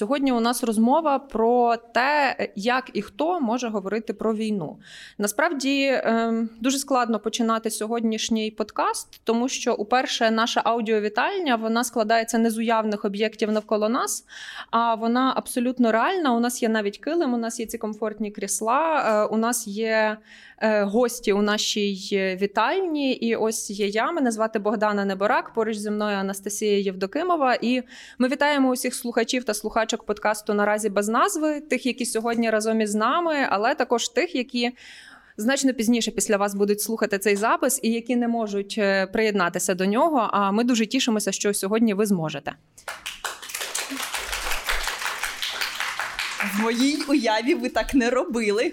Сьогодні у нас розмова про те, як і хто може говорити про війну. Насправді ем, дуже складно починати сьогоднішній подкаст, тому що, уперше, наша аудіовітальня вона складається не з уявних об'єктів навколо нас, а вона абсолютно реальна. У нас є навіть килим, у нас є ці комфортні крісла, е, у нас є. Е, гості у нашій вітальні. І ось є я. Мене звати Богдана Неборак. Поруч зі мною Анастасія Євдокимова. І ми вітаємо усіх слухачів та слухачок подкасту наразі без назви, тих, які сьогодні разом із нами, але також тих, які. Значно пізніше після вас будуть слухати цей запис, і які не можуть е, приєднатися до нього. А ми дуже тішимося, що сьогодні ви зможете. В моїй уяві ви так не робили.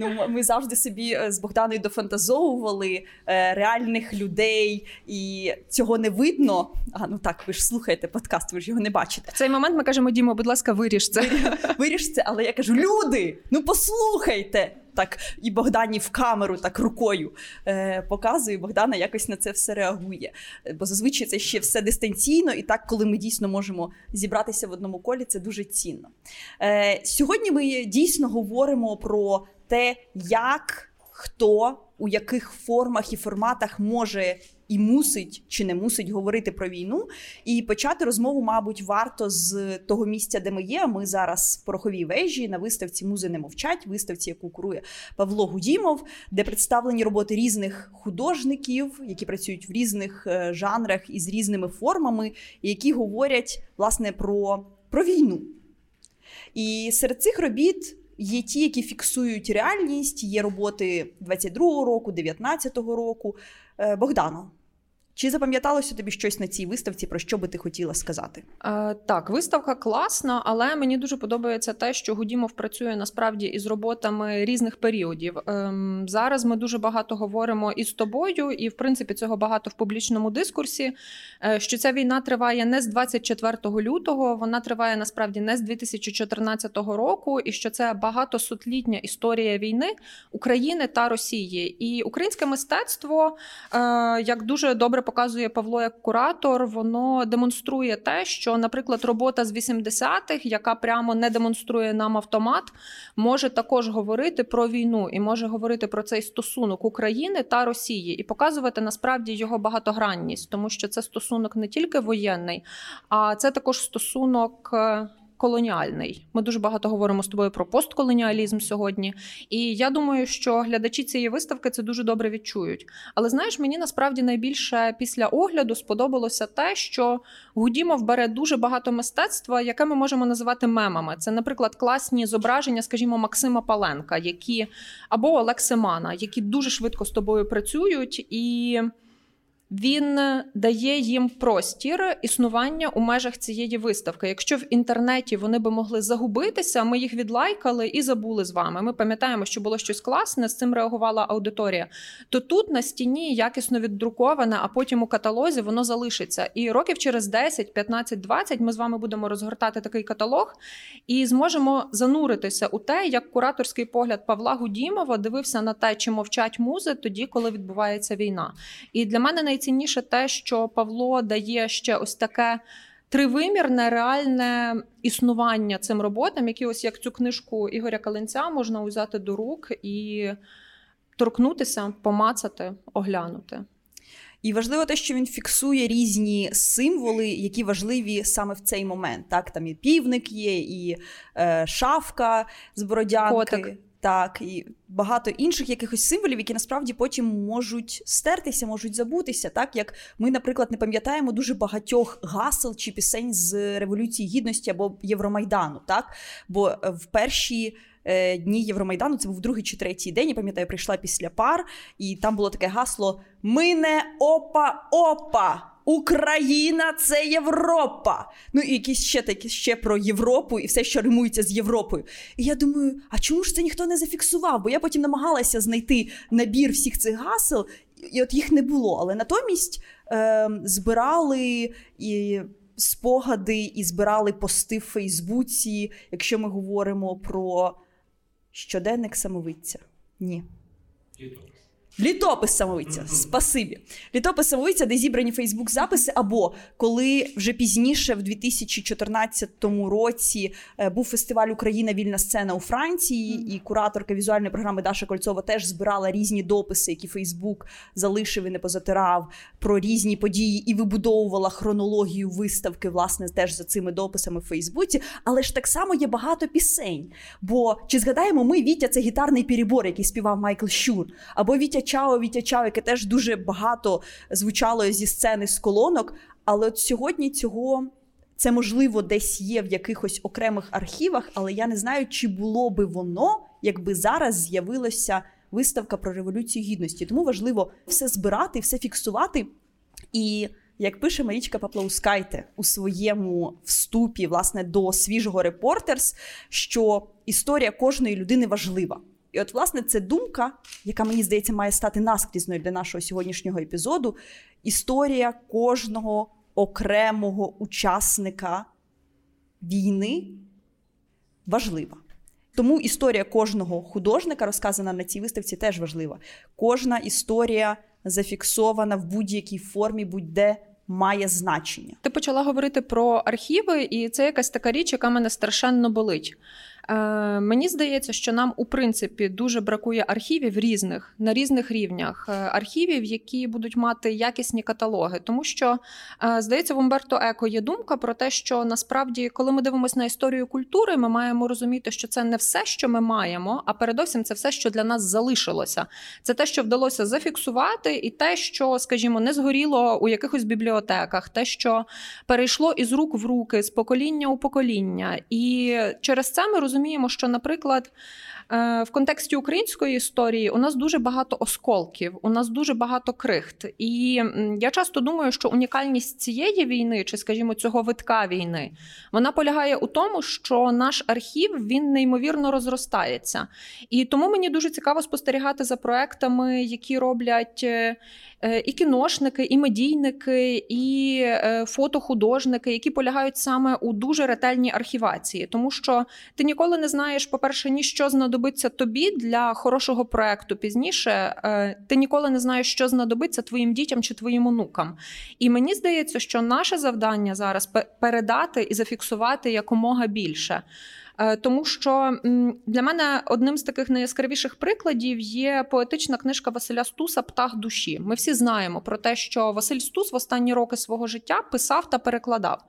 Ну, Ми завжди собі е, з Богданою дофантазовували е, реальних людей, і цього не видно. А ну так, ви ж слухаєте подкаст, ви ж його не бачите. В цей момент ми кажемо, Дімо, будь ласка, виріж це. Виріж це, але я кажу: люди, ну послухайте! Так, і Богдані в камеру так рукою е, показую. Богдана якось на це все реагує. Бо зазвичай це ще все дистанційно, і так, коли ми дійсно можемо зібратися в одному колі, це дуже цінно. Е, Сьогодні ми дійсно говоримо про те, як хто у яких формах і форматах може і мусить чи не мусить говорити про війну. І почати розмову, мабуть, варто з того місця, де ми є. Ми зараз в пороховій вежі на виставці Музи не мовчать, виставці, яку курує Павло Гудімов, де представлені роботи різних художників, які працюють в різних е, жанрах і з різними формами, які говорять власне про, про війну. І серед цих робіт. Є ті, які фіксують реальність, є роботи 22-го року, 19-го року. Е, Богдано, чи запам'яталося тобі щось на цій виставці, про що би ти хотіла сказати? Е, так, виставка класна, але мені дуже подобається те, що Гудімов працює насправді із роботами різних періодів. Ем, зараз ми дуже багато говоримо із тобою, і в принципі цього багато в публічному дискурсі. Е, що ця війна триває не з 24 лютого, вона триває насправді не з 2014 року, і що це багатосутлітня історія війни України та Росії. І українське мистецтво е, як дуже добре показує Павло як куратор, воно демонструє те, що, наприклад, робота з 80-х, яка прямо не демонструє нам автомат, може також говорити про війну і може говорити про цей стосунок України та Росії і показувати насправді його багатогранність, тому що це стосунок не тільки воєнний, а це також стосунок. Колоніальний. Ми дуже багато говоримо з тобою про постколоніалізм сьогодні. І я думаю, що глядачі цієї виставки це дуже добре відчують. Але знаєш, мені насправді найбільше після огляду сподобалося те, що Гудімов бере дуже багато мистецтва, яке ми можемо називати мемами. Це, наприклад, класні зображення, скажімо, Максима Паленка, які або Олексимана, які дуже швидко з тобою працюють і. Він дає їм простір існування у межах цієї виставки. Якщо в інтернеті вони би могли загубитися, ми їх відлайкали і забули з вами. Ми пам'ятаємо, що було щось класне, з цим реагувала аудиторія. То тут на стіні якісно віддруковане, а потім у каталозі воно залишиться. І років через 10, 15, 20 ми з вами будемо розгортати такий каталог і зможемо зануритися у те, як кураторський погляд Павла Гудімова дивився на те, чи мовчать музи тоді, коли відбувається війна. І для мене найцінніше те, що Павло дає ще ось таке. Тривимірне реальне існування цим роботам, які ось як цю книжку Ігоря Каленця можна взяти до рук і торкнутися, помацати, оглянути. І важливо те, що він фіксує різні символи, які важливі саме в цей момент. Так, там і півник є, і е, шавка з бородянки. Котик. Так, і багато інших якихось символів, які насправді потім можуть стертися, можуть забутися. Так як ми, наприклад, не пам'ятаємо дуже багатьох гасел чи пісень з Революції Гідності або Євромайдану. Так, бо е, в перші е, дні Євромайдану це був другий чи третій день. Я пам'ятаю, прийшла після пар, і там було таке гасло: Ми не опа-опа! Україна це Європа. Ну і якісь ще такі ще про Європу і все, що римується з Європою. І я думаю, а чому ж це ніхто не зафіксував? Бо я потім намагалася знайти набір всіх цих гасел, і от їх не було. Але натомість е, збирали і. Спогади і збирали пости в Фейсбуці, якщо ми говоримо про щоденник самовидця. Ні. Літопис самовиця, спасибі. Літопис самовиця, де зібрані Фейсбук-записи, або коли вже пізніше, в 2014 році, е, був фестиваль Україна вільна сцена у Франції, і кураторка візуальної програми Даша Кольцова теж збирала різні дописи, які Фейсбук залишив і не позатирав про різні події, і вибудовувала хронологію виставки, власне, теж за цими дописами в Фейсбуці. Але ж так само є багато пісень. Бо чи згадаємо ми Вітя Че гітарний перебор, який співав Майкл Щур, або Вітя Чао, Вітя Чао, яке теж дуже багато звучало зі сцени з колонок. Але от сьогодні цього це можливо десь є в якихось окремих архівах, але я не знаю, чи було би воно, якби зараз з'явилася виставка про революцію гідності. Тому важливо все збирати, все фіксувати. І як пише Марічка Паплаускайте у своєму вступі власне до свіжого репортерс, що історія кожної людини важлива. І от, власне, це думка, яка мені здається має стати наскрізною для нашого сьогоднішнього епізоду. Історія кожного окремого учасника війни важлива. Тому історія кожного художника, розказана на цій виставці, теж важлива. Кожна історія зафіксована в будь-якій формі, будь-де має значення. Ти почала говорити про архіви, і це якась така річ, яка мене страшенно болить. Е, Мені здається, що нам у принципі дуже бракує архівів різних на різних рівнях, е, архівів, які будуть мати якісні каталоги. Тому що е, здається, в Умберто Еко є думка про те, що насправді, коли ми дивимося на історію культури, ми маємо розуміти, що це не все, що ми маємо, а передовсім це все, що для нас залишилося. Це те, що вдалося зафіксувати, і те, що, скажімо, не згоріло у якихось бібліотеках, те, що перейшло із рук в руки, з покоління у покоління. І через це ми розуміємо, що, наприклад, в контексті української історії у нас дуже багато осколків, у нас дуже багато крихт. І я часто думаю, що унікальність цієї війни, чи, скажімо, цього витка війни, вона полягає у тому, що наш архів він неймовірно розростається. І тому мені дуже цікаво спостерігати за проектами, які роблять. е, е, І кіношники, і медійники, і е, фотохудожники, які полягають саме у дуже ретельній архівації, тому що ти ніколи не знаєш, по-перше, ні що знадобиться тобі для хорошого проекту пізніше. е, Ти ніколи не знаєш, що знадобиться твоїм дітям чи твоїм онукам. І мені здається, що наше завдання зараз передати і зафіксувати якомога більше. Е, Тому що для мене одним з таких найяскравіших прикладів є поетична книжка Василя Стуса Птах душі. Ми всі знаємо про те, що Василь Стус в останні роки свого життя писав та перекладав.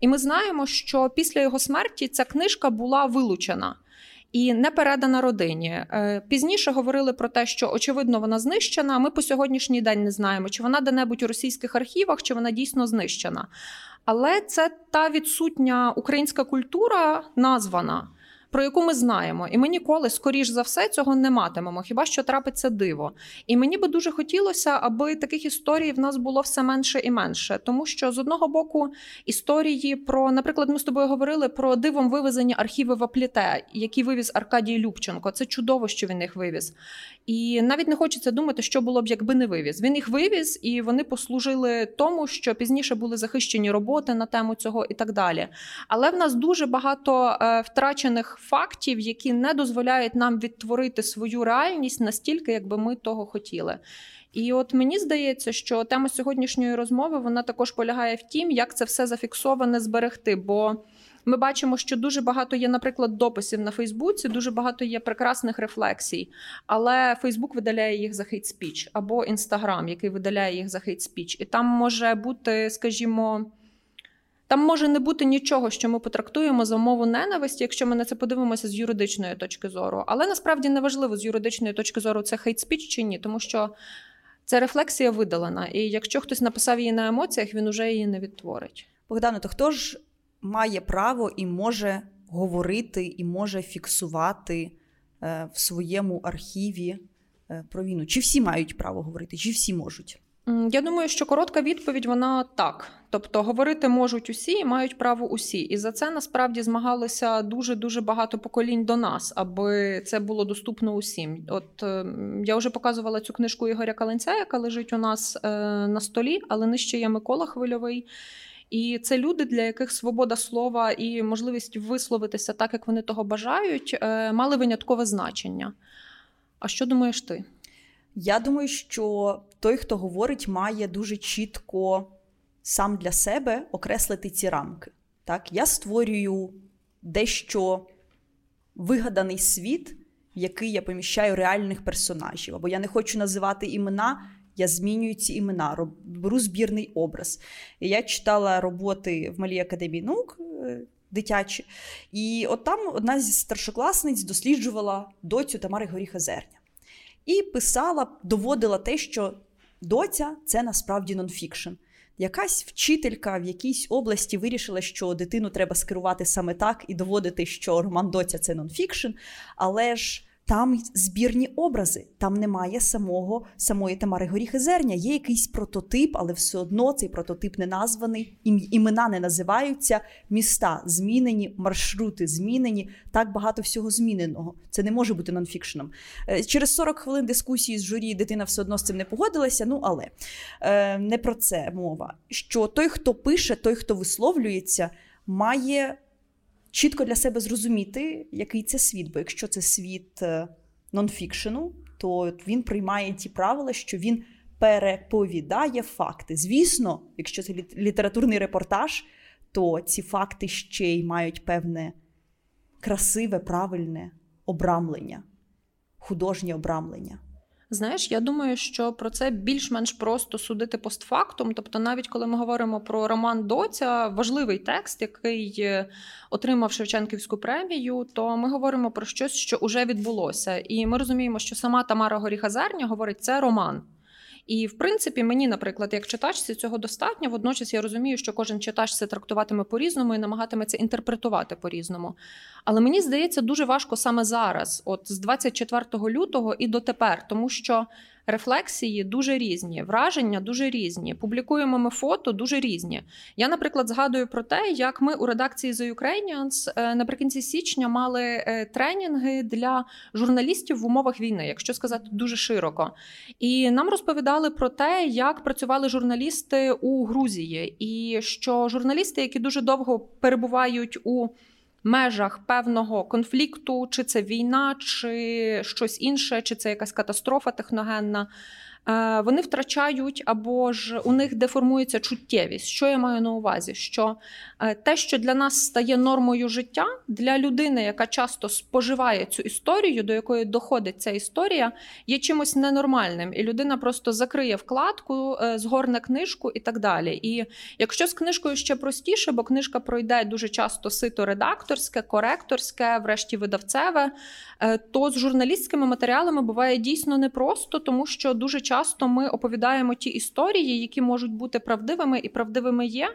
І ми знаємо, що після його смерті ця книжка була вилучена. І не передана родині. Е, Пізніше говорили про те, що очевидно вона знищена. Ми по сьогоднішній день не знаємо, чи вона де-небудь у російських архівах, чи вона дійсно знищена. Але це та відсутня українська культура названа, про яку ми знаємо. І ми ніколи, скоріш за все, цього не матимемо. Хіба що трапиться диво? І мені би дуже хотілося, аби таких історій в нас було все менше і менше. Тому що з одного боку історії про, наприклад, ми з тобою говорили про дивом вивезені архіви Апліте, які вивіз Аркадій Любченко. Це чудово, що він їх вивіз. І навіть не хочеться думати, що було б, якби не вивіз. Він їх вивіз, і вони послужили тому, що пізніше були захищені роботи на тему цього і так далі. Але в нас дуже багато е, фактів, які не дозволяють нам відтворити свою реальність настільки, якби ми того хотіли. І от мені здається, що тема сьогоднішньої розмови вона також полягає в тім, як це все зафіксоване зберегти. Бо ми бачимо, що дуже багато є, наприклад, дописів на Фейсбуці, дуже багато є прекрасних рефлексій, але Фейсбук видаляє їх за хейт спіч, або Інстаграм, який видаляє їх за хейт спіч. І там може бути, скажімо. Там може не бути нічого, що ми потрактуємо за мову ненависті, якщо ми на це подивимося з юридичної точки зору. Але насправді не важливо з юридичної точки зору це хейт спіч чи ні, тому що ця рефлексія видалена. І якщо хтось написав її на емоціях, він уже її не відтворить. Богдано, то хто ж має право і може говорити, і може фіксувати е, в своєму архіві е, про війну? Чи всі мають право говорити, чи всі можуть? Я думаю, що коротка відповідь вона так. Тобто говорити можуть усі і мають право усі. І за це насправді змагалися дуже дуже багато поколінь до нас, аби це було доступно усім. От е, я вже показувала цю книжку Ігоря Каленця, яка лежить у нас е, на столі, але нижче є Микола Хвильовий. І це люди, для яких свобода слова і можливість висловитися так, як вони того бажають, е, мали виняткове значення. А що думаєш ти? Я думаю, що той, хто говорить, має дуже чітко сам для себе окреслити ці рамки. Так, я створюю дещо вигаданий світ, в який я поміщаю реальних персонажів. Або я не хочу називати імена, я змінюю ці імена, беру збірний образ. Я читала роботи в Малій академії наук е, дитячі, і от там одна зі старшокласниць досліджувала доцю Тамари Горіха Зерня. І писала, доводила те, що доця це насправді нонфікшн. Якась вчителька в якійсь області вирішила, що дитину треба скерувати саме так і доводити, що роман доця це нонфікшн, але ж там збірні образи, там немає самого самої Тамари Горіхи Зерня. Є якийсь прототип, але все одно цей прототип не названий, імена не називаються, міста змінені, маршрути змінені, так багато всього зміненого. Це не може бути нонфікшеном. Е, Через 40 хвилин дискусії з журі дитина все одно з цим не погодилася. Ну але е, не про це мова. Що той, хто пише, той, хто висловлюється, має чітко для себе зрозуміти, який це світ. Бо якщо це світ е, нонфікшену, то він приймає ті правила, що він переповідає факти. Звісно, якщо це літературний репортаж, то ці факти ще й мають певне красиве, правильне обрамлення, художнє обрамлення. Знаєш, я думаю, що про це більш-менш просто судити постфактум. Тобто, навіть коли ми говоримо про роман Доця, важливий текст, який е, отримав Шевченківську премію, то ми говоримо про щось, що вже відбулося. І ми розуміємо, що сама Тамара Горіха-Зерня говорить, це роман. І в принципі, мені, наприклад, як читачці, цього достатньо. Водночас я розумію, що кожен читач це трактуватиме по-різному і намагатиметься інтерпретувати по-різному. Але мені здається, дуже важко саме зараз, от з 24 лютого і дотепер, тому що рефлексії дуже різні, враження дуже різні. Публікуємо ми фото дуже різні. Я, наприклад, згадую про те, як ми у редакції The Ukrainians е, наприкінці січня мали е, тренінги для журналістів в умовах війни, якщо сказати дуже широко. І нам розповідали про те, як працювали журналісти у Грузії, і що журналісти, які дуже довго перебувають у межах певного конфлікту, чи це війна, чи щось інше, чи це якась катастрофа техногенна. Е, Вони втрачають або ж у них деформується чуттєвість. Що я маю на увазі? Що е, те, що для нас стає нормою життя, для людини, яка часто споживає цю історію, до якої доходить ця історія, є чимось ненормальним, і людина просто закриє вкладку, е, згорне книжку і так далі. І якщо з книжкою ще простіше, бо книжка пройде дуже часто сито редакторське, коректорське, врешті видавцеве, то з журналістськими матеріалами буває дійсно непросто, тому що дуже часто ми оповідаємо ті історії, які можуть бути правдивими і правдивими є,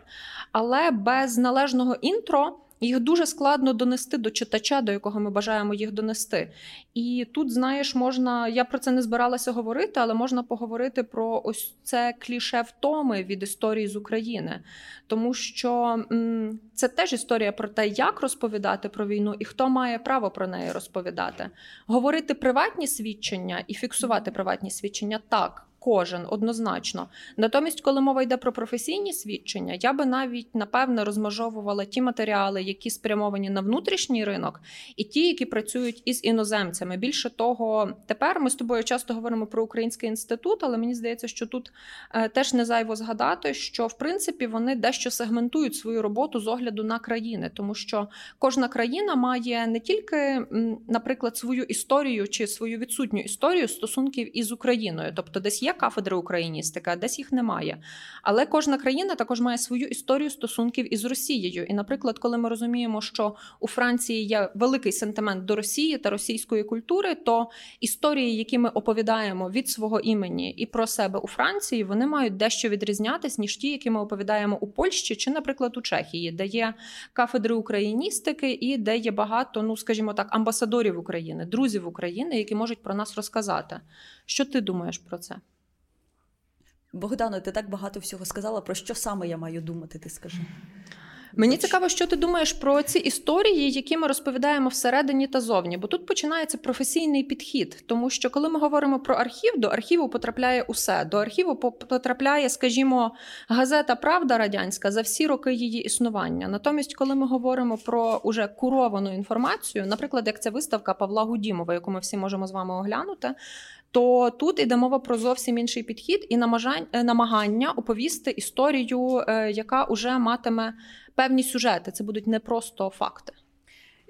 але без належного інтро. Їх дуже складно донести до читача, до якого ми бажаємо їх донести. І тут, знаєш, можна, я про це не збиралася говорити, але можна поговорити про ось це кліше втоми від історії з України. Тому що м, це теж історія про те, як розповідати про війну і хто має право про неї розповідати. Говорити приватні свідчення і фіксувати приватні свідчення так. Кожен однозначно. Натомість, коли мова йде про професійні свідчення, я би навіть напевне розмежовувала ті матеріали, які спрямовані на внутрішній ринок, і ті, які працюють із іноземцями. Більше того, тепер ми з тобою часто говоримо про український інститут, але мені здається, що тут е, теж не зайво згадати, що в принципі вони дещо сегментують свою роботу з огляду на країни, тому що кожна країна має не тільки, наприклад, свою історію чи свою відсутню історію стосунків із Україною, тобто десь є кафедри україністики, а десь їх немає. Але кожна країна також має свою історію стосунків із Росією. І, наприклад, коли ми розуміємо, що у Франції є великий сентимент до Росії та російської культури, то історії, які ми оповідаємо від свого імені і про себе у Франції, вони мають дещо відрізнятись ніж ті, які ми оповідаємо у Польщі чи, наприклад, у Чехії, де є кафедри україністики і де є багато, ну скажімо так, амбасадорів України, друзів України, які можуть про нас розказати. Що ти думаєш про це? Богдано, ти так багато всього сказала. Про що саме я маю думати? Ти скажи. Мені цікаво, що ти думаєш про ці історії, які ми розповідаємо всередині та зовні, бо тут починається професійний підхід. Тому що коли ми говоримо про архів, до архіву потрапляє усе. До архіву потрапляє, скажімо, газета Правда радянська за всі роки її існування. Натомість, коли ми говоримо про уже куровану інформацію, наприклад, як ця виставка Павла Гудімова, яку ми всі можемо з вами оглянути. То тут іде мова про зовсім інший підхід і намажань- намагання оповісти історію, е, яка уже матиме певні сюжети. Це будуть не просто факти.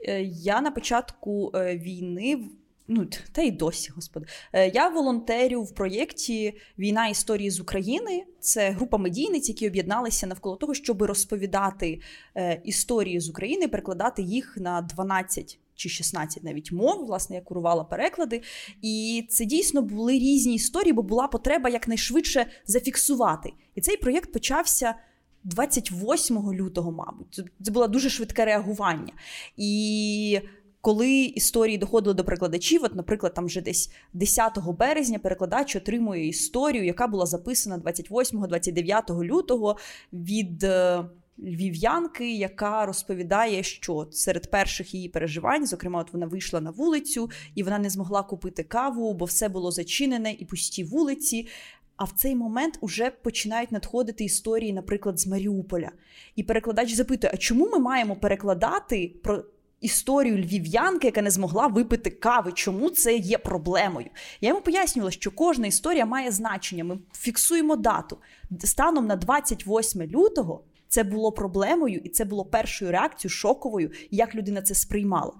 Е, Я на початку е, війни. Ну, та й досі, господи. Е, Я волонтерю в проєкті Війна історії з України. Це група медійниць, які об'єдналися навколо того, щоб розповідати е, історії з України, перекладати їх на 12 чи 16 навіть мов. Власне, я курувала переклади. І це дійсно були різні історії, бо була потреба якнайшвидше зафіксувати. І цей проєкт почався 28 лютого, мабуть. Це- було дуже швидке реагування. І коли історії доходили до перекладачів, от, наприклад, там вже десь 10 березня перекладач отримує історію, яка була записана 28-29 лютого від е, львів'янки, яка розповідає, що серед перших її переживань, зокрема, от вона вийшла на вулицю і вона не змогла купити каву, бо все було зачинене і пусті вулиці. А в цей момент уже починають надходити історії, наприклад, з Маріуполя. І перекладач запитує: а чому ми маємо перекладати про історію львів'янки, яка не змогла випити кави? Чому це є проблемою? Я йому пояснювала, що кожна історія має значення. Ми фіксуємо дату. Станом на 28 лютого. Це було проблемою, і це було першою реакцією шоковою, як людина це сприймала.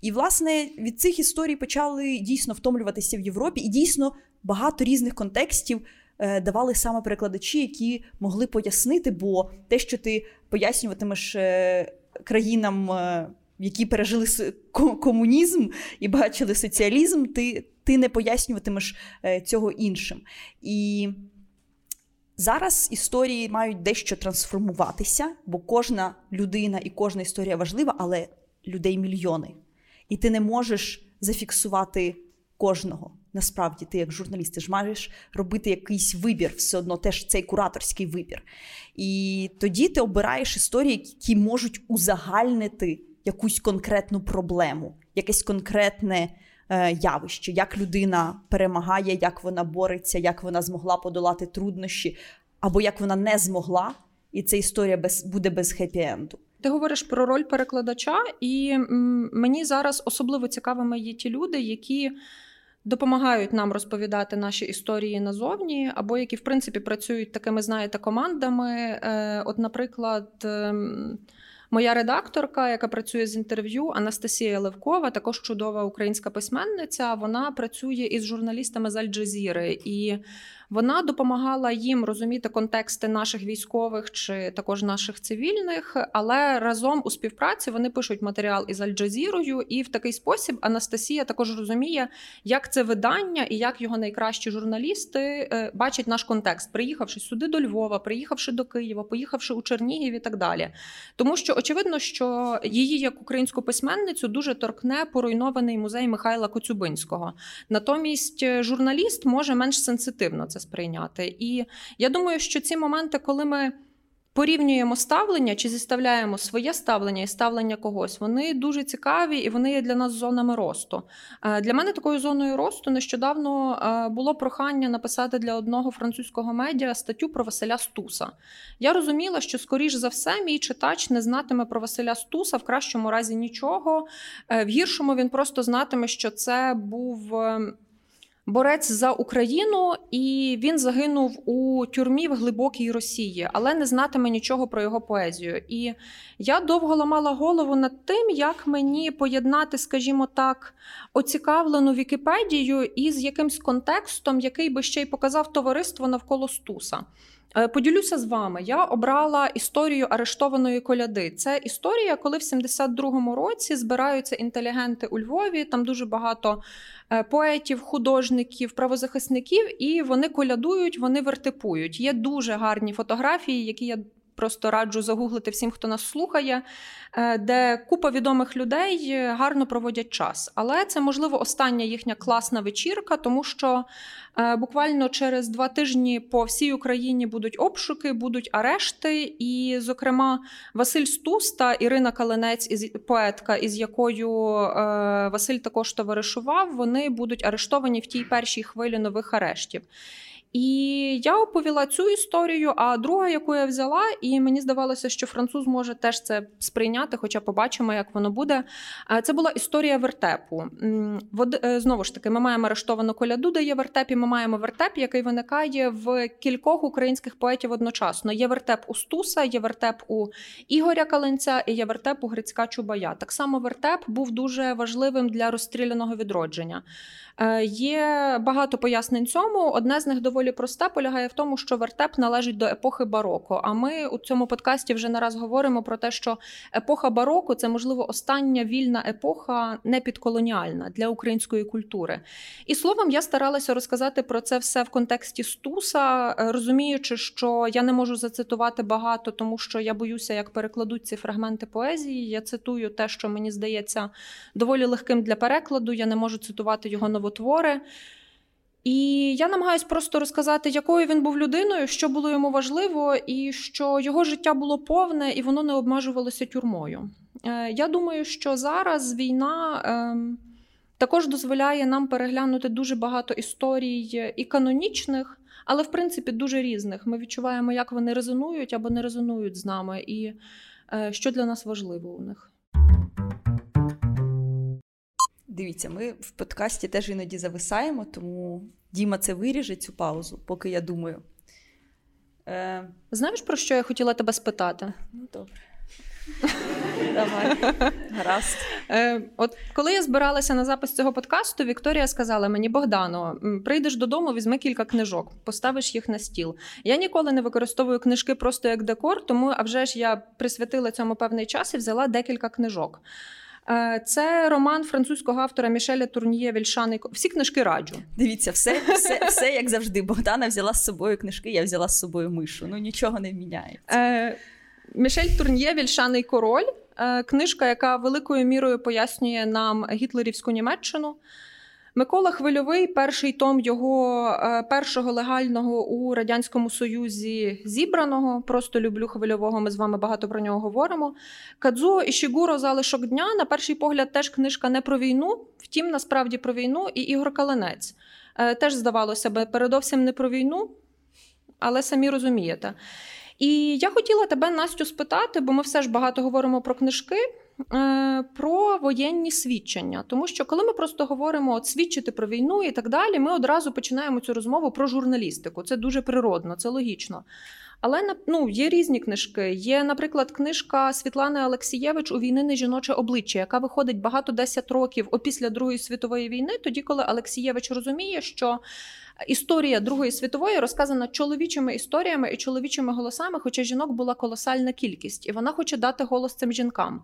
І, власне, від цих історій почали дійсно втомлюватися в Європі, і дійсно багато різних контекстів е, давали саме перекладачі, які могли пояснити, бо те, що ти пояснюватимеш е, країнам, е, які пережили комунізм і бачили соціалізм, ти, ти не пояснюватимеш цього іншим. І зараз історії мають дещо трансформуватися, бо кожна людина і кожна історія важлива, але людей мільйони. І ти не можеш зафіксувати кожного. Насправді, ти як журналіст, ти ж маєш робити якийсь вибір, все одно теж цей кураторський вибір. І тоді ти обираєш історії, які можуть узагальнити якусь конкретну проблему, якесь конкретне е, явище, як людина перемагає, як вона бореться, як вона змогла подолати труднощі, або як вона не змогла, і ця історія без, буде без хеппі-енду. Ти говориш про роль перекладача, і мені зараз особливо цікавими є ті люди, які допомагають нам розповідати наші історії назовні, або які, в принципі, працюють такими, знаєте, командами. Е, От, наприклад. ем, Моя редакторка, яка працює з інтерв'ю, Анастасія Левкова, також чудова українська письменниця. Вона працює із журналістами з Аль-Джазіри, і вона допомагала їм розуміти контексти наших військових чи також наших цивільних. Але разом у співпраці вони пишуть матеріал із Аль-Джазірою, і в такий спосіб Анастасія також розуміє, як це видання і як його найкращі журналісти е, бачать наш контекст, приїхавши сюди до Львова, приїхавши до Києва, поїхавши у Чернігів і так далі. Тому що очевидно, що її як українську письменницю дуже торкне поруйнований музей Михайла Коцюбинського. Натомість е, журналіст може менш сенситивно це сприйняти. І я думаю, що ці моменти, коли ми. Порівнюємо ставлення чи зіставляємо своє ставлення і ставлення когось. Вони дуже цікаві і вони є для нас зонами росту. Е, Для мене такою зоною росту нещодавно е, було прохання написати для одного французького медіа статтю про Василя Стуса. Я розуміла, що скоріш за все мій читач не знатиме про Василя Стуса в кращому разі нічого. Е, В гіршому він просто знатиме, що це був. Борець за Україну, і він загинув у тюрмі в глибокій Росії, але не знатиме нічого про його поезію. І я довго ламала голову над тим, як мені поєднати, скажімо так, оцікавлену Вікіпедію із якимсь контекстом, який би ще й показав товариство навколо Стуса. Е, Поділюся з вами. Я обрала історію арештованої коляди. Це історія, коли в 72-му році збираються інтелігенти у Львові. Там дуже багато е, поетів, художників, правозахисників, і вони колядують, вони вертипують. Є дуже гарні фотографії, які я просто раджу загуглити всім, хто нас слухає, е, де купа відомих людей е, гарно проводять час. Але це можливо остання їхня класна вечірка, тому що е, буквально через два тижні по всій Україні будуть обшуки, будуть арешти. І, зокрема, Василь Стус та Ірина Калинець, із поетка, із якою Василь також товаришував, вони будуть арештовані в тій першій хвилі нових арештів. І я оповіла цю історію. А друга, яку я взяла, і мені здавалося, що француз може теж це сприйняти, хоча побачимо, як воно буде. Е, це була історія вертепу. Е, знову ж таки, ми маємо арештовану коляду, де є вертеп, і ми маємо вертеп, який виникає в кількох українських поетів одночасно. Є вертеп у Стуса, є вертеп у Ігоря Каленця і є вертеп у Грицька Чубая. Так само вертеп був дуже важливим для розстріляного відродження. Е, є багато пояснень цьому. Одне з них доволі просте, полягає в тому, що вертеп належить до епохи бароко. А ми у цьому подкасті вже не раз говоримо про те, що епоха бароко це можливо остання вільна епоха, не підколоніальна для української культури. І словом, я старалася розказати про це все в контексті Стуса, е, розуміючи, що я не можу зацитувати багато, тому що я боюся, як перекладуть ці фрагменти поезії. Я цитую те, що мені здається доволі легким для перекладу. Я не можу цитувати його нову твори. І я намагаюся просто розказати, якою він був людиною, що було йому важливо, і що його життя було повне і воно не обмежувалося тюрмою. Е, я думаю, що зараз війна ем, також дозволяє нам переглянути дуже багато історій і канонічних, але в принципі дуже різних. Ми відчуваємо, як вони резонують або не резонують з нами, і е, що для нас важливо у них. Дивіться, ми в подкасті теж іноді зависаємо, тому Діма це виріже цю паузу, поки я думаю. Е... Знаєш, про що я хотіла тебе спитати? Ну, добре. Давай, гаразд. Е, От коли я збиралася на запис цього подкасту, Вікторія сказала мені: Богдано, прийдеш додому, візьми кілька книжок, поставиш їх на стіл. Я ніколи не використовую книжки просто як декор, тому а вже ж я присвятила цьому певний час і взяла декілька книжок. Е, це роман французького автора Мішеля Турніє Вільшаний. Всі книжки раджу. Дивіться, все все, все як завжди. Богдана взяла з собою книжки, я взяла з собою мишу. Ну нічого не міняється. Е, Мішель Турніє Вільшаний король. Е, книжка, яка великою мірою пояснює нам гітлерівську Німеччину. Микола Хвильовий, перший том його е, першого легального у радянському союзі зібраного. Просто люблю хвильового. Ми з вами багато про нього говоримо. Кадзуо Ішігуро залишок дня. На перший погляд, теж книжка не про війну, втім, насправді про війну. І Ігор Калинець е, теж здавалося би, передовсім не про війну, але самі розумієте. І я хотіла тебе, Настю, спитати, бо ми все ж багато говоримо про книжки. Е, про воєнні свідчення, тому що коли ми просто говоримо от свідчити про війну і так далі, ми одразу починаємо цю розмову про журналістику. Це дуже природно, це логічно. Але ну, є різні книжки. Є, наприклад, книжка Світлани Олексієвич у війни не жіноче обличчя, яка виходить багато десять років опісля Другої світової війни, тоді коли Олексієвич розуміє, що історія Другої світової розказана чоловічими історіями і чоловічими голосами, хоча жінок була колосальна кількість, і вона хоче дати голос цим жінкам.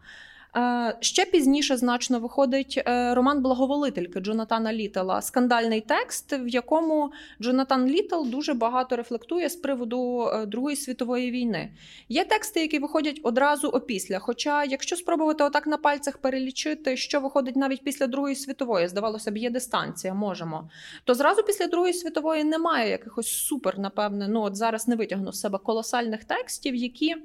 Е, ще пізніше значно виходить е, роман Благоволительки Джонатана Літела, скандальний текст, в якому Джонатан Літл дуже багато рефлектує з приводу е, Другої світової війни. Є тексти, які виходять одразу опісля. Хоча, якщо спробувати отак на пальцях перелічити, що виходить навіть після Другої світової, здавалося б, є дистанція, можемо. То зразу після Другої світової немає якихось супер, напевне, ну от зараз не витягну з себе колосальних текстів, які.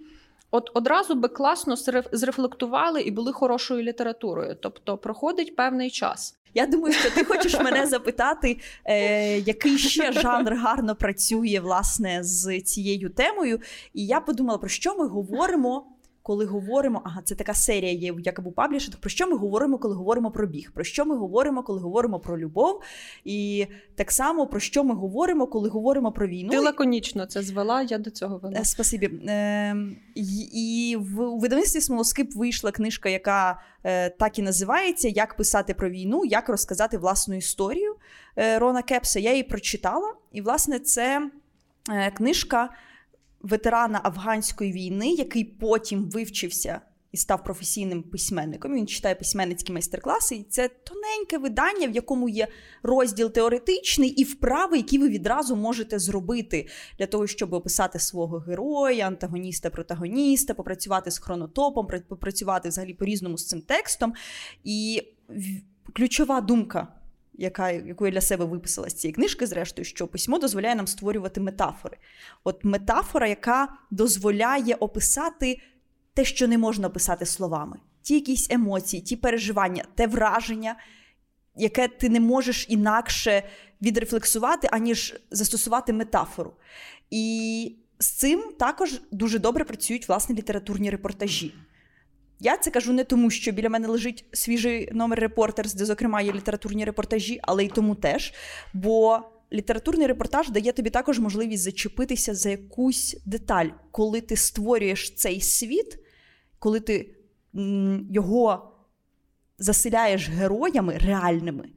От одразу би класно зрефлектували і були хорошою літературою, тобто проходить певний час. Я думаю, що ти хочеш мене запитати, е, який ще жанр гарно працює власне з цією темою. І я подумала, про що ми говоримо коли говоримо, ага, це така серія є в Якабу Паблішинг, про що ми говоримо, коли говоримо про біг? Про що ми говоримо, коли говоримо про любов? І так само про що ми говоримо, коли говоримо про війну? Ти лаконічно це звела, я до цього вела. Е, спасибі. Е, І в видавництві Смолоскип вийшла книжка, яка е, так і називається Як писати про війну, як розказати власну історію е, Рона Кепса. Я її прочитала, і, власне, це книжка ветерана афганської війни, який потім вивчився і став професійним письменником. Він читає письменницькі майстер-класи, і це тоненьке видання, в якому є розділ теоретичний і вправи, які ви відразу можете зробити для того, щоб описати свого героя, антагоніста, протагоніста, попрацювати з хронотопом, попрацювати взагалі по різному з цим текстом. І ключова думка яка, яку я для себе виписала з цієї книжки, зрештою, що письмо дозволяє нам створювати метафори. От метафора, яка дозволяє описати те, що не можна описати словами, ті якісь емоції, ті переживання, те враження, яке ти не можеш інакше відрефлексувати, аніж застосувати метафору. І з цим також дуже добре працюють власне літературні репортажі. Я це кажу не тому, що біля мене лежить свіжий номер репортерс, де, зокрема, є літературні репортажі, але й тому теж. Бо літературний репортаж дає тобі також можливість зачепитися за якусь деталь, коли ти створюєш цей світ, коли ти його заселяєш героями реальними,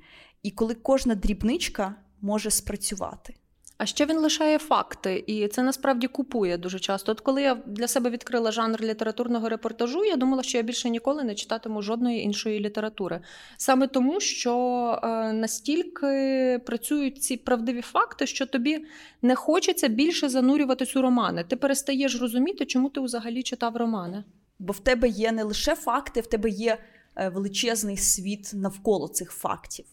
і коли кожна дрібничка може спрацювати. А ще він лишає факти, і це насправді купує дуже часто. От коли я для себе відкрила жанр літературного репортажу, я думала, що я більше ніколи не читатиму жодної іншої літератури. Саме тому, що е, настільки працюють ці правдиві факти, що тобі не хочеться більше занурюватись у романи. Ти перестаєш розуміти, чому ти взагалі читав романи. Бо в тебе є не лише факти, в тебе є е, величезний світ навколо цих фактів.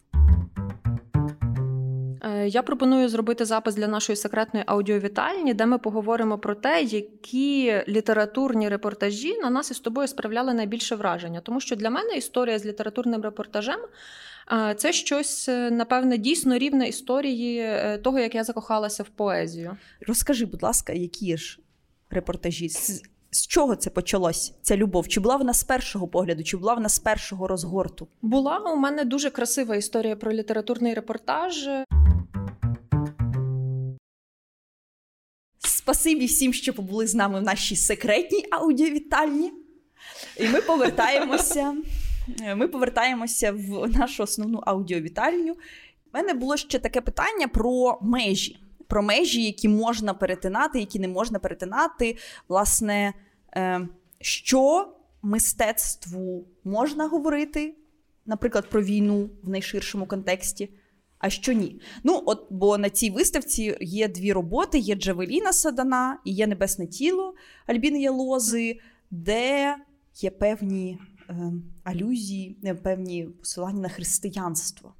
Е, Я пропоную зробити запис для нашої секретної аудіовітальні, де ми поговоримо про те, які літературні репортажі на нас із тобою справляли найбільше враження. Тому що для мене історія з літературним репортажем е, це щось, е, напевне, дійсно рівне історії того, як я закохалася в поезію. Розкажи, будь ласка, які ж репортажі? З, з чого це почалось? Ця любов? Чи була вона з першого погляду, чи була вона з першого розгорту? Була у мене дуже красива історія про літературний репортаж. Спасибі всім, що побули з нами в нашій секретній аудіовітальні. І ми повертаємося. Ми повертаємося в нашу основну аудіовітальню. У мене було ще таке питання про межі. Про межі, які можна перетинати, які не можна перетинати. Власне, е, що мистецтву можна говорити, наприклад, про війну в найширшому контексті, а що ні. Ну, от, бо на цій виставці є дві роботи: є Джавеліна Садана і є Небесне тіло Альбіни Ялози, де є певні е, алюзії, е, певні посилання на християнство.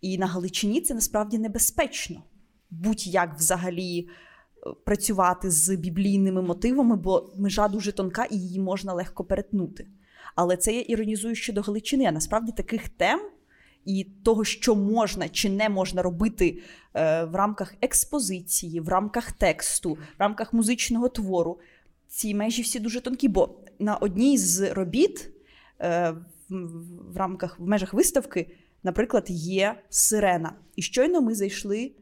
І на Галичині це насправді небезпечно. Будь-як взагалі е, працювати з біблійними мотивами, бо межа дуже тонка і її можна легко перетнути. Але це я іронізую щодо Галичини. А насправді таких тем і того, що можна чи не можна робити е, в рамках експозиції, в рамках тексту, в рамках музичного твору, ці межі всі дуже тонкі. Бо на одній з робіт е, в, рамках в межах виставки, наприклад, є сирена. І щойно ми зайшли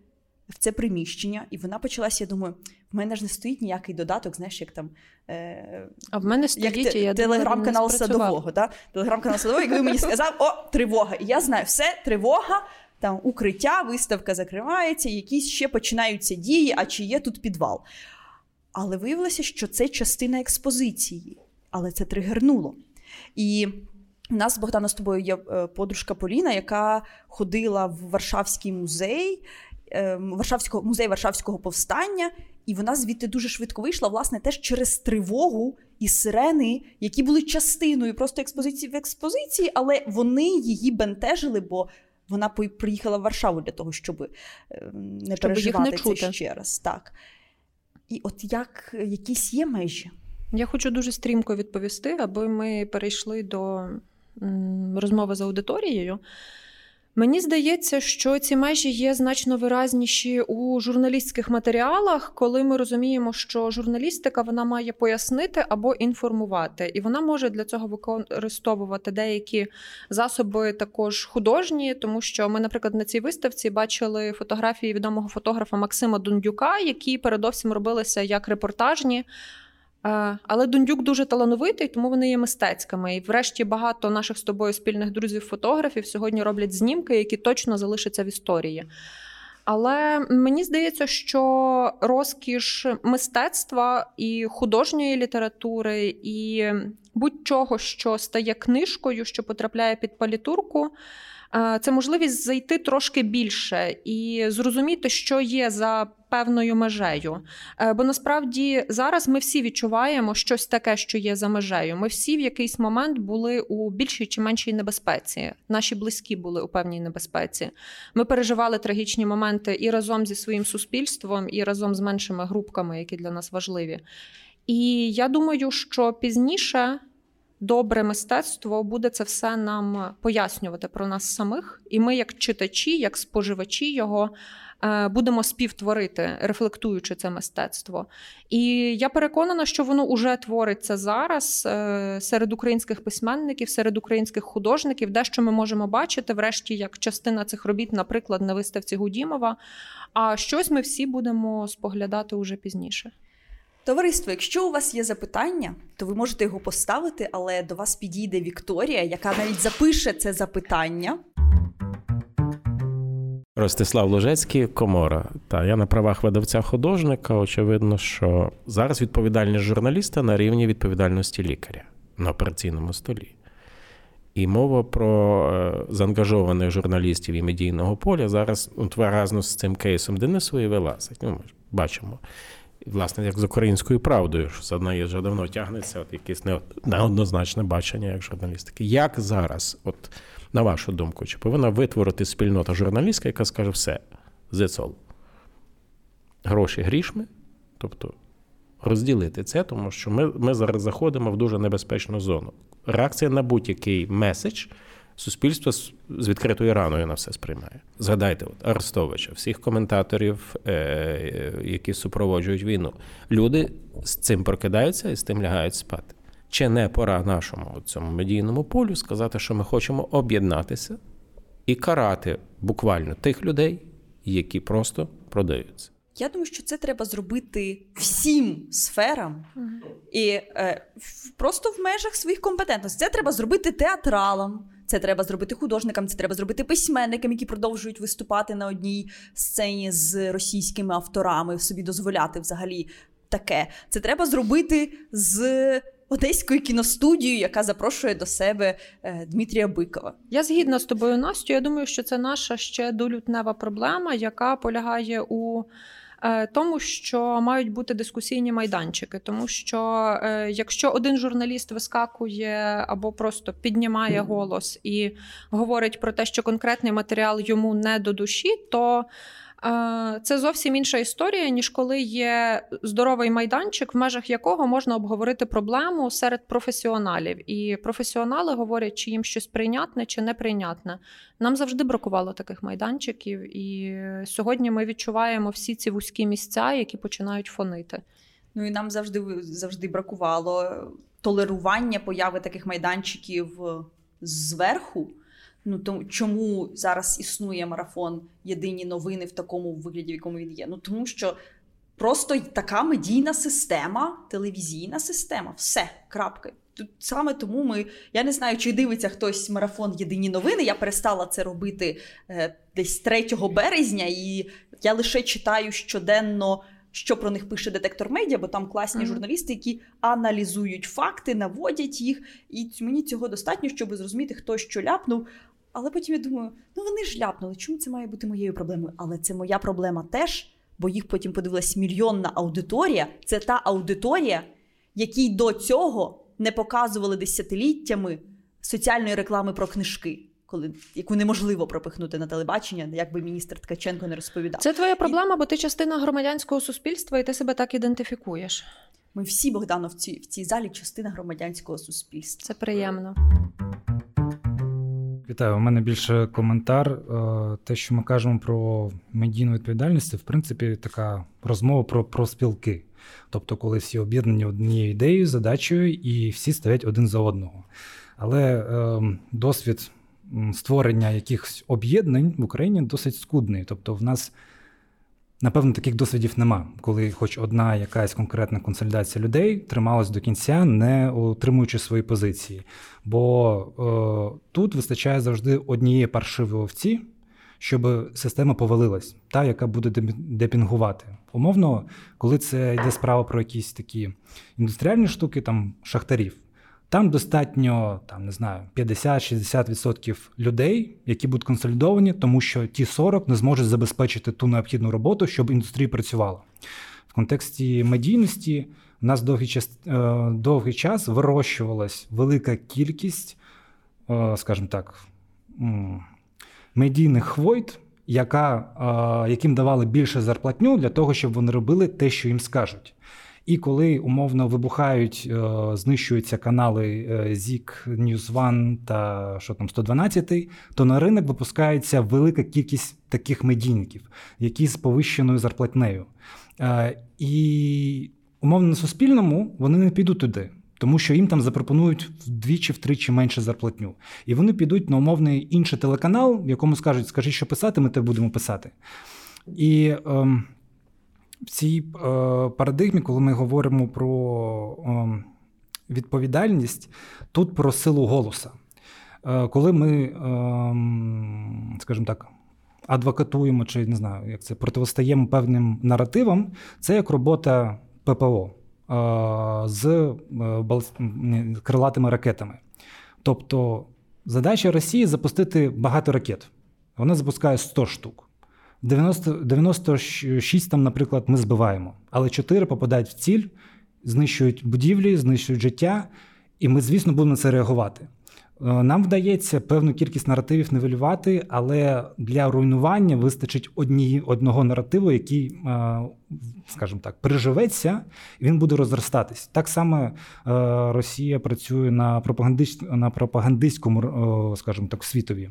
в це приміщення, і вона почалася. Я думаю, в мене ж не стоїть ніякий додаток, знаєш, як там. Е, А в мене стоїть, як я телеграм-канал садового. Да? Телеграм-канал садового, який мені сказав, о, тривога. І я знаю, все, тривога, там укриття, виставка закривається, якісь ще починаються дії, а чи є тут підвал. Але виявилося, що це частина експозиції, але це тригернуло. І у нас, Богдана, з тобою є е, подружка Поліна, яка ходила в Варшавський музей, Варшавського, музей Варшавського повстання, і вона звідти дуже швидко вийшла, власне, теж через тривогу і сирени, які були частиною просто експозиції в експозиції, але вони її бентежили, бо вона приїхала в Варшаву для того, щоб е, не Щоб їх не переживати чути. це ще раз. Так. І от як якісь є межі. Я хочу дуже стрімко відповісти, аби ми перейшли до розмови з аудиторією. Мені здається, що ці межі є значно виразніші у журналістських матеріалах, коли ми розуміємо, що журналістика вона має пояснити або інформувати, і вона може для цього використовувати деякі засоби також художні, тому що ми, наприклад, на цій виставці бачили фотографії відомого фотографа Максима Дундюка, які передовсім робилися як репортажні. Е, Але Дундюк дуже талановитий, тому вони є мистецькими. І врешті багато наших з тобою спільних друзів-фотографів сьогодні роблять знімки, які точно залишаться в історії. Але мені здається, що розкіш мистецтва і художньої літератури, і будь-чого, що стає книжкою, що потрапляє під палітурку, е, це можливість зайти трошки більше і зрозуміти, що є за певною межею. Е, Бо насправді зараз ми всі відчуваємо щось таке, що є за межею. Ми всі в якийсь момент були у більшій чи меншій небезпеці. Наші близькі були у певній небезпеці. Ми переживали трагічні моменти і разом зі своїм суспільством, і разом з меншими групками, які для нас важливі. І я думаю, що пізніше добре мистецтво буде це все нам пояснювати про нас самих, і ми, як читачі, як споживачі його. Е, будемо співтворити, рефлектуючи це мистецтво. І я переконана, що воно вже твориться зараз е, серед українських письменників, серед українських художників, дещо ми можемо бачити, врешті, як частина цих робіт, наприклад, на виставці Гудімова. А щось ми всі будемо споглядати уже пізніше. Товариство, якщо у вас є запитання, то ви можете його поставити, але до вас підійде Вікторія, яка навіть запише це запитання. Ростислав Лужецький, Комора. Та я на правах видавця художника. Очевидно, що зараз відповідальність журналіста на рівні відповідальності лікаря на операційному столі. І мова про е, заангажованих журналістів і медійного поля зараз от, разом з цим кейсом Денисової вилазить. Ну, ми бачимо. Власне, як з українською правдою, що за нею вже давно тягнеться от якесь неоднозначне бачення як журналістики. Як зараз, от на вашу думку, чи повинна витворити спільнота журналістська, яка скаже все, all. Гроші грішми, тобто розділити це, тому що ми ми зараз заходимо в дуже небезпечну зону. Реакція на будь-який меседж суспільство з відкритою раною на все сприймає. Згадайте, от Арестовича, всіх коментаторів, е, які супроводжують війну. Люди з цим прокидаються і з тим лягають спати. Чи не пора нашому цьому медійному полю сказати, що ми хочемо об'єднатися і карати буквально тих людей, які просто продаються? Я думаю, що це треба зробити всім сферам і е, просто в межах своїх компетентностей. Це треба зробити театралам, це треба зробити художникам, це треба зробити письменникам, які продовжують виступати на одній сцені з російськими авторами, собі дозволяти взагалі таке. Це треба зробити з. Одеською кіностудією, яка запрошує до себе е, Дмитрія Бикова. Я згідна з тобою, Настю. Я думаю, що це наша ще долютнева проблема, яка полягає у Е, тому, що мають бути дискусійні майданчики, тому що е, якщо один журналіст вискакує або просто піднімає голос і говорить про те, що конкретний матеріал йому не до душі, то це зовсім інша історія, ніж коли є здоровий майданчик, в межах якого можна обговорити проблему серед професіоналів. І професіонали говорять, чи їм щось прийнятне чи неприйнятне. Нам завжди бракувало таких майданчиків, і сьогодні ми відчуваємо всі ці вузькі місця, які починають фонити. Ну і нам завжди завжди бракувало толерування появи таких майданчиків зверху. Ну то чому зараз існує марафон Єдині новини в такому вигляді, в якому він є? Ну тому що просто така медійна система, телевізійна система, все, крапка. Тут саме тому ми. Я не знаю, чи дивиться хтось марафон Єдині новини. Я перестала це робити е, десь 3 березня, і я лише читаю щоденно. Що про них пише детектор медіа, бо там класні mm-hmm. журналісти, які аналізують факти, наводять їх, і мені цього достатньо, щоб зрозуміти, хто що ляпнув. Але потім я думаю, ну вони ж ляпнули, чому це має бути моєю проблемою? Але це моя проблема теж, бо їх потім подивилась мільйонна аудиторія. Це та аудиторія, якій до цього не показували десятиліттями соціальної реклами про книжки. Коли яку неможливо пропихнути на телебачення, як би міністр Ткаченко не розповідав. Це твоя проблема, і... бо ти частина громадянського суспільства, і ти себе так ідентифікуєш. Ми всі, Богдано, в цій в цій залі частина громадянського суспільства. Це приємно. Вітаю, у мене більше коментар. Е, те, що ми кажемо про медійну відповідальність, це в принципі така розмова про про спілки. Тобто, коли всі об'єднані однією ідеєю, задачею, і всі стоять один за одного. Але е, досвід створення якихось об'єднань в Україні досить скудний. Тобто, в нас Напевно, таких досвідів нема, коли хоч одна якась конкретна консолідація людей трималась до кінця, не утримуючи свої позиції. Бо е, тут вистачає завжди однієї паршивої овці, щоб система повалилась, та, яка буде депінгувати. Умовно, коли це йде справа про якісь такі індустріальні штуки, там шахтарів. Там достатньо там не знаю 50-60% людей, які будуть консолідовані, тому що ті 40 не зможуть забезпечити ту необхідну роботу, щоб індустрія працювала. В контексті медійності у нас довгий час е, довгий час вирощувалась велика кількість, е, скажімо так, медійних хвойт, яка, е, яким давали більше зарплатню для того, щоб вони робили те, що їм скажуть. І коли умовно вибухають, е, знищуються канали е, News One та що там 112, то на ринок випускається велика кількість таких медійників, які з повищеною зарплатнею. Е, І умовно на суспільному вони не підуть туди. Тому що їм там запропонують вдвічі-втричі менше зарплатню. І вони підуть на умовний інший телеканал, в якому скажуть, скажи, що писати, ми тебе будемо писати. І ем, в цій е, парадигмі, коли ми говоримо про ем, відповідальність, тут про силу голоса. Е, коли ми, скажімо так, адвокатуємо чи не знаю, як це противостоїмо певним наративам, це як робота ППО е, з е, крилатими ракетами. Тобто задача Росії запустити багато ракет. Вона запускає 100 штук. 90, 96 там, наприклад, ми збиваємо, але 4 попадають в ціль, знищують будівлі, знищують життя, і ми, звісно, будемо на це реагувати. Е, Нам вдається певну кількість наративів нивелювати, але для руйнування вистачить одні, одного наративу, який, е, скажімо так, переживеться, і він буде розростатись. Так само е, Росія працює на, пропагандист- на пропагандистському, скажімо так, світові.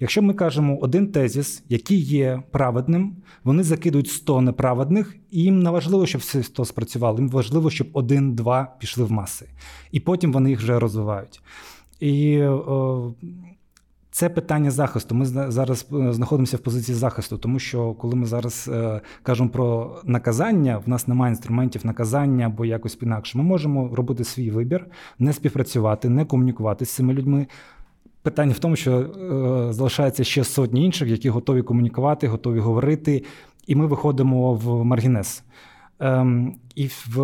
Якщо ми кажемо один тезіс, який є праведним, вони закидують 100 неправедних, і їм не важливо, щоб всі 100 спрацювали. Їм важливо, щоб один-два пішли в маси. І потім вони їх вже розвивають. І о, це питання захисту. Ми зараз е, знаходимося в позиції захисту, тому що коли ми зараз е, кажемо про наказання, в нас немає інструментів наказання або якось інакше. Ми можемо робити свій вибір, не співпрацювати, не комунікувати з цими людьми. Питання в тому, що е, залишається ще сотні інших, які готові комунікувати, готові говорити, і ми виходимо в маргінез. Ем, і в,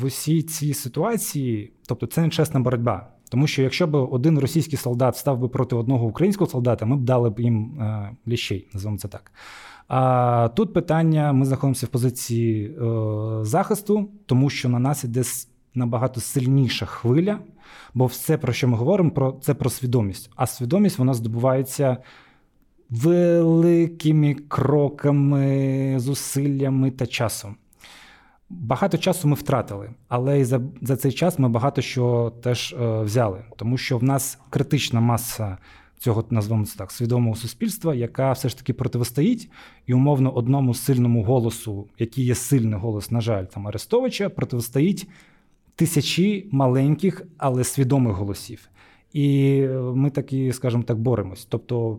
в усій цій ситуації, тобто це нечесна боротьба. Тому що якщо б один російський солдат став би проти одного українського солдата, ми б дали б їм е, ліщей, називаємо це так. А тут питання: ми знаходимося в позиції е, захисту, тому що на нас іде с- набагато сильніша хвиля, бо все, про що ми говоримо, про це про свідомість. А свідомість вона здобувається великими кроками, зусиллями та часом. Багато часу ми втратили, але і за, за цей час ми багато що теж е, взяли, тому що в нас критична маса цього назвемо це так свідомого суспільства, яка все ж таки протистоїть, і умовно одному сильному голосу, який є сильний голос, на жаль, там Арестовича, протистоїть тисячі маленьких, але свідомих голосів. І е, ми таки, скажімо так, боремось. Тобто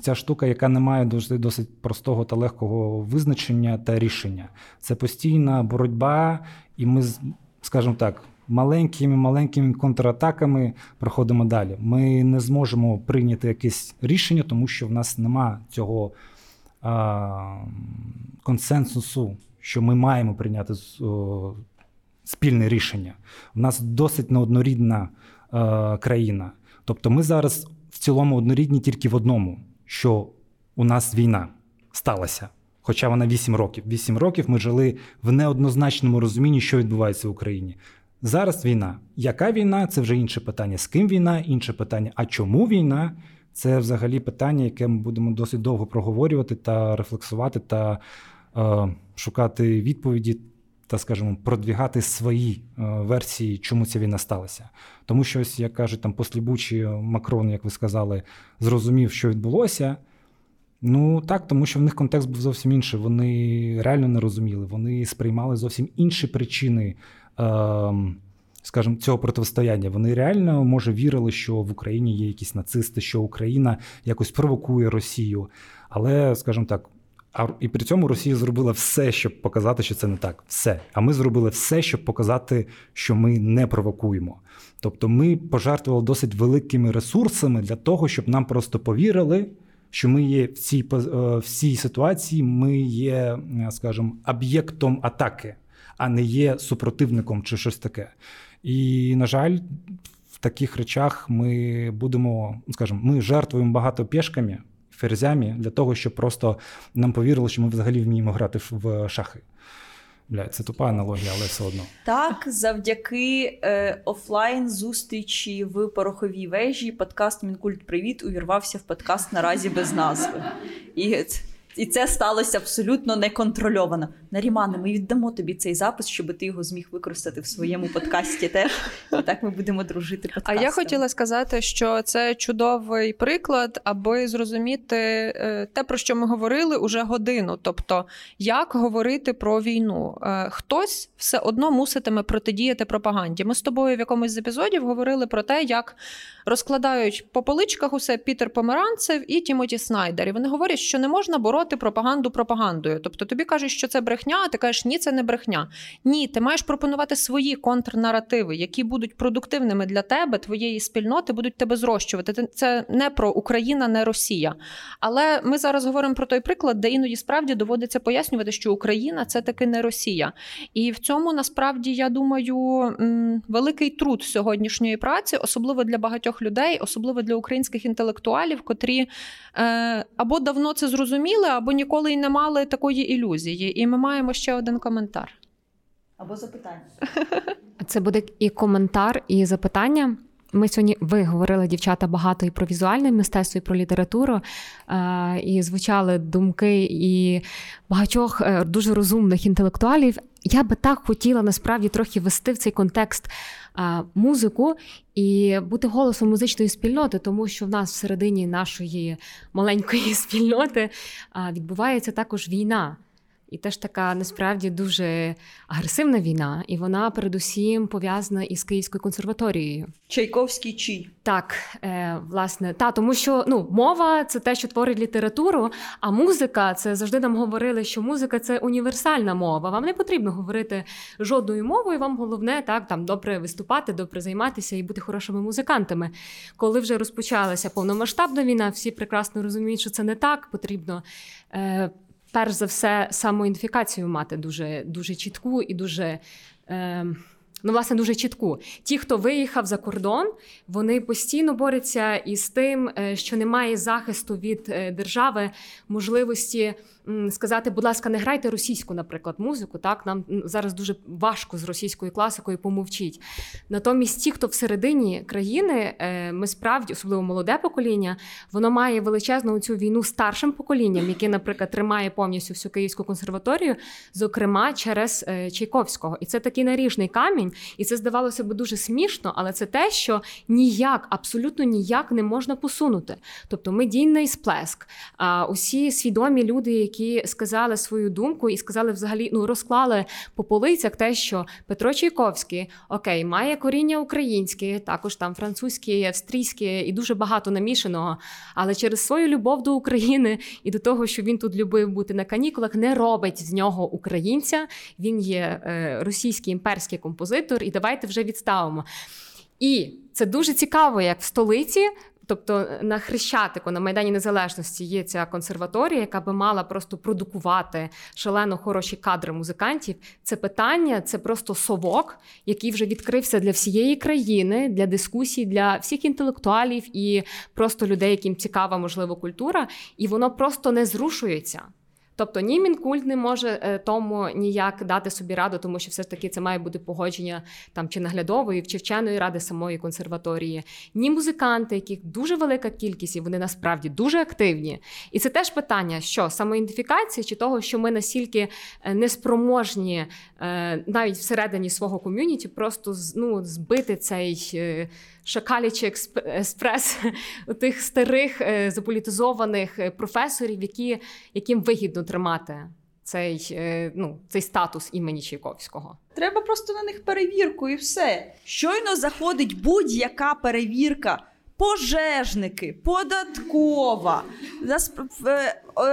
Ця штука, яка не має досить, досить простого та легкого визначення та рішення. Це постійна боротьба, і ми, скажімо так, маленькими маленькими контратаками проходимо далі. Ми не зможемо прийняти якесь рішення, тому що в нас нема цього а, консенсусу, що ми маємо прийняти о, спільне рішення. У нас досить неоднорідна е, країна. Тобто ми зараз в цілому однорідні тільки в одному, що у нас війна сталася. Хоча вона 8 років. 8 років ми жили в неоднозначному розумінні, що відбувається в Україні. Зараз війна. Яка війна? Це вже інше питання. З ким війна? Інше питання. А чому війна? Це взагалі питання, яке ми будемо досить довго проговорювати та рефлексувати та е, шукати відповіді та, скажімо, продвігати свої е, версії, чому ця війна сталася. Тому що, ось, як кажуть, там послібучі Макрон, як ви сказали, зрозумів, що відбулося. Ну так, тому що в них контекст був зовсім інший. Вони реально не розуміли, вони сприймали зовсім інші причини. Е, Скажімо, цього протистояння. Вони реально, може, вірили, що в Україні є якісь нацисти, що Україна якось провокує Росію. Але, скажімо так, а і при цьому Росія зробила все, щоб показати, що це не так. Все. А ми зробили все, щоб показати, що ми не провокуємо. Тобто, ми пожертвували досить великими ресурсами для того, щоб нам просто повірили, що ми є в цій е, в цій ситуації, ми є, е, скажімо, об'єктом атаки, а не є супротивником чи щось таке. І, на жаль, в таких речах ми будемо, скажімо, ми жертвуємо багато пішками, ферзями для того, щоб просто нам повірили, що ми взагалі вміємо грати в- шахи. Бля, це тупа аналогія, але все одно. Так, завдяки е, офлайн зустрічі в пороховій вежі, подкаст Мінкульт Привіт увірвався в подкаст наразі без назви. І І це сталося абсолютно неконтрольовано. Нарімане, ми віддамо тобі цей запис, щоб ти його зміг використати в своєму подкасті теж. І так ми будемо дружити А я хотіла сказати, що це чудовий приклад, аби зрозуміти е, те, про що ми говорили уже годину. Тобто, як говорити про війну. Е, Хтось все одно муситиме протидіяти пропаганді. Ми з тобою в якомусь з епізодів говорили про те, як розкладають по поличках усе Пітер Померанцев і Тімоті Снайдер. І вони говорять, що не можна бороти пропаганду пропагандою. Тобто тобі кажуть, що це брехня, а ти кажеш, ні, це не брехня. Ні, ти маєш пропонувати свої контрнаративи, які будуть продуктивними для тебе, твоєї спільноти, будуть тебе зрощувати. Це не про Україна, не Росія. Але ми зараз говоримо про той приклад, де іноді справді доводиться пояснювати, що Україна це таки не Росія. І в цьому насправді я думаю великий труд сьогоднішньої праці, особливо для багатьох людей, особливо для українських інтелектуалів, котрі е, або давно це зрозуміли, або ніколи й не мали такої ілюзії. І ми маємо ще один коментар. Або запитання. Це буде і коментар, і запитання. Ми сьогодні ви говорили, дівчата, багато і про візуальне мистецтво, і про літературу, е, і звучали думки і багатьох е, дуже розумних інтелектуалів. Я би так хотіла насправді трохи вести в цей контекст музику і бути голосом музичної спільноти, тому що в нас всередині нашої маленької спільноти відбувається також війна. І теж така насправді дуже агресивна війна, і вона передусім пов'язана із Київською консерваторією. Чайковський чий. Так, е, власне, та тому що ну мова це те, що творить літературу, а музика це завжди нам говорили, що музика це універсальна мова. Вам не потрібно говорити жодною мовою. Вам головне так там добре виступати, добре займатися і бути хорошими музикантами. Коли вже розпочалася повномасштабна війна, всі прекрасно розуміють, що це не так. Потрібно. Е, Перш за все, самоідентифікацію мати дуже, дуже чітку і дуже. Е, Ну, власне, дуже чітку. Ті, хто виїхав за кордон, вони постійно борються із тим, е, що немає захисту від е, держави, можливості сказати, будь ласка, не грайте російську, наприклад, музику. Так нам зараз дуже важко з російською класикою помовчіть. Натомість, ті, хто всередині країни, е, ми справді, особливо молоде покоління, воно має величезну цю війну старшим поколінням, яке, наприклад, тримає повністю всю Київську консерваторію, зокрема через е, Чайковського. І це такий наріжний камінь, і це здавалося б дуже смішно, але це те, що ніяк, абсолютно ніяк не можна посунути. Тобто медійний сплеск. Усі свідомі люди, які сказали свою думку і сказали, взагалі, ну розклали по полицях те, що Петро Чайковський окей, має коріння українське, також там французьке, австрійське і дуже багато намішаного. Але через свою любов до України і до того, що він тут любив бути на канікулах, не робить з нього українця. Він є е, російський імперський композитор, і давайте вже відставимо. І це дуже цікаво, як в столиці. Тобто на Хрещатику, на Майдані Незалежності є ця консерваторія, яка би мала просто продукувати шалено хороші кадри музикантів. Це питання, це просто совок, який вже відкрився для всієї країни, для дискусій, для всіх інтелектуалів і просто людей, яким цікава, можливо, культура, і воно просто не зрушується. Тобто ні Мінкульт не може е, тому ніяк дати собі раду, тому що все ж таки це має бути погодження там чи наглядової, чи вченої ради самої консерваторії, ні музиканти, яких дуже велика кількість, і вони насправді дуже активні. І це теж питання, що самоідентифікації чи того, що ми настільки е, неспроможні е, навіть всередині свого ком'юніті, просто ну, збити цей. Е, Шакалічий експ- еспрес тих старих е, заполітизованих е, професорів, які, яким вигідно тримати цей, е, ну, цей статус імені Чайковського. Треба просто на них перевірку і все. Щойно заходить будь-яка перевірка. Пожежники, податкова,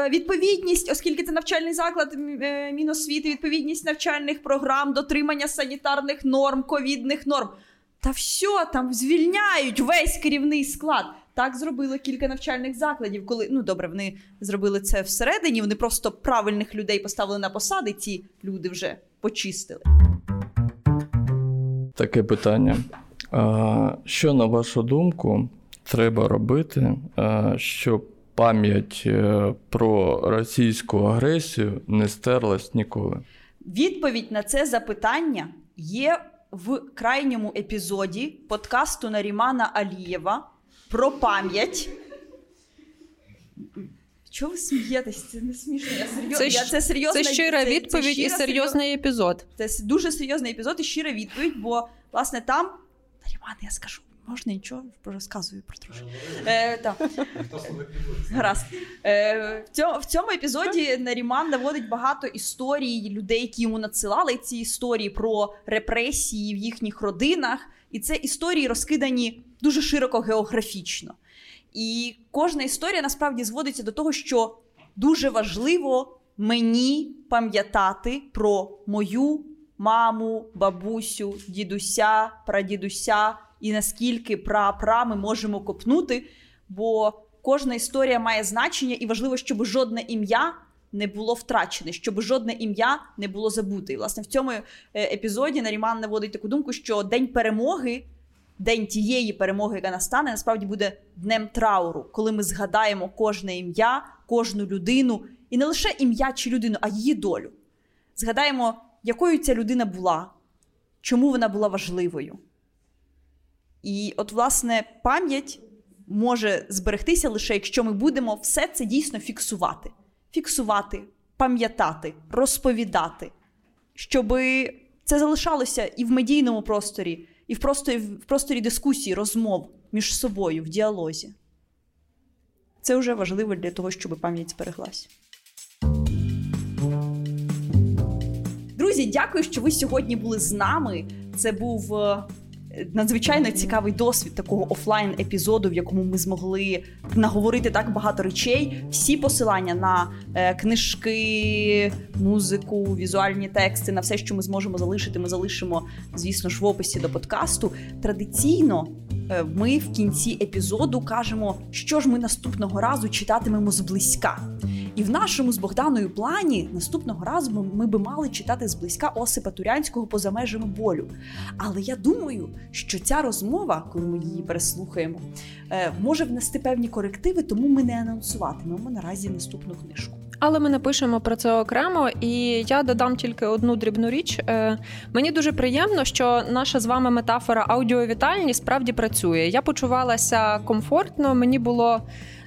відповідність, оскільки це навчальний заклад Міносвіти, відповідність навчальних програм, дотримання санітарних норм, ковідних норм. Та все, там звільняють весь керівний склад. Так зробили кілька навчальних закладів, коли ну добре, вони зробили це всередині. Вони просто правильних людей поставили на посади. Ці люди вже почистили. Таке питання. А, Що, на вашу думку, треба робити, щоб пам'ять е, про російську агресію не стерлась ніколи? Відповідь на це запитання є в крайньому епізоді подкасту Нарімана Алієва про пам'ять. Чого ви смієтесь? Це не смішно. Я серйоз... Це, я, це серйозна це щира це- це відповідь і серйозний серйозний епізод. Це дуже серйозний епізод і щира відповідь, бо власне там. Наріман, я скажу, можна нічого розказую про трошки. Е, так. Гаразд. Е, в, цьому, в цьому епізоді Наріман наводить багато історій людей, які йому надсилали ці історії про репресії в їхніх родинах. І це історії розкидані дуже широко географічно. І кожна історія насправді зводиться до того, що дуже важливо мені пам'ятати про мою маму, бабусю, дідуся, прадідуся і наскільки пра-пра ми можемо копнути, бо кожна історія має значення, і важливо, щоб жодне ім'я не було втрачене, щоб жодне ім'я не було забуте. І власне в цьому е, епізоді Наріман наводить таку думку, що день перемоги. День тієї перемоги, яка настане, насправді буде днем трауру, коли ми згадаємо кожне ім'я, кожну людину, і не лише ім'я чи людину, а її долю. Згадаємо, якою ця людина була, чому вона була важливою. І от, власне, пам'ять може зберегтися лише якщо ми будемо все це дійсно фіксувати. Фіксувати, пам'ятати, розповідати, щоб це залишалося і в медійному просторі, і в просторі, в просторі дискусії, розмов між собою в діалозі. Це вже важливо для того, щоб пам'ять збереглась. Друзі, дякую, що ви сьогодні були з нами. Це був е, надзвичайно цікавий досвід такого офлайн епізоду, в якому ми змогли наговорити так багато речей. Всі посилання на е, книжки, музику, візуальні тексти, на все, що ми зможемо залишити, ми залишимо, звісно ж, в описі до подкасту. Традиційно е, ми в кінці епізоду кажемо, що ж ми наступного разу читатимемо зблизька. І в нашому з Богданою плані наступного разу ми, би мали читати зблизька Осипа Турянського поза межами болю. Але я думаю, що ця розмова, коли ми її переслухаємо, е, може внести певні корективи, тому ми не анонсуватимемо наразі наступну книжку. Але ми напишемо про це окремо, і я додам тільки одну дрібну річ. Е, Мені дуже приємно, що наша з вами метафора аудіовітальні справді працює. Я почувалася комфортно, мені було.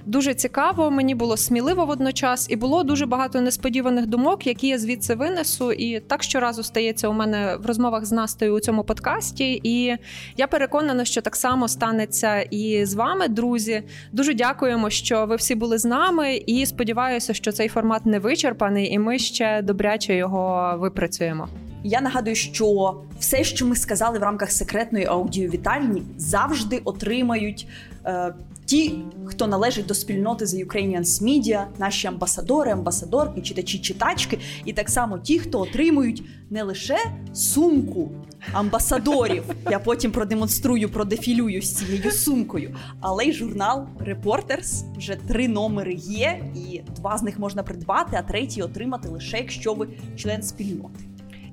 Дуже цікаво, мені було сміливо водночас, і було дуже багато несподіваних думок, які я звідси винесу. І так щоразу стається у мене в розмовах з Настею у цьому подкасті. І я переконана, що так само станеться і з вами, друзі. Дуже дякуємо, що ви всі були з нами. І сподіваюся, що цей формат не вичерпаний, і ми ще добряче його випрацюємо. Я нагадую, що все, що ми сказали в рамках секретної аудіовітальні, завжди отримають е, ті, хто належить до спільноти The Ukrainians Media, наші амбасадори, амбасадорки, читачі, читачки, і так само ті, хто отримують не лише сумку амбасадорів. Я потім продемонструю, продефілюю з цією сумкою, але й журнал Reporters. Вже три номери є, і два з них можна придбати, а третій отримати лише якщо ви член спільноти.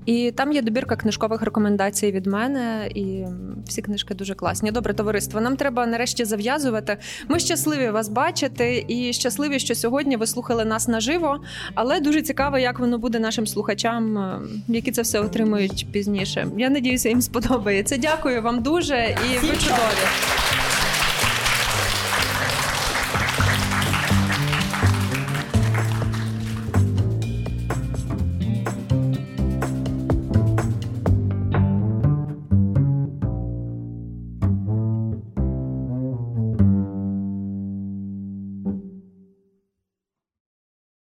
І там є добірка книжкових рекомендацій від мене, і всі книжки дуже класні. Добре, товариство. Нам треба нарешті зав'язувати. Ми щасливі вас бачити, і щасливі, що сьогодні ви слухали нас наживо. Але дуже цікаво, як воно буде нашим слухачам, е, які це все отримують пізніше. Я надіюся, їм сподобається. Дякую вам дуже і ви чудові.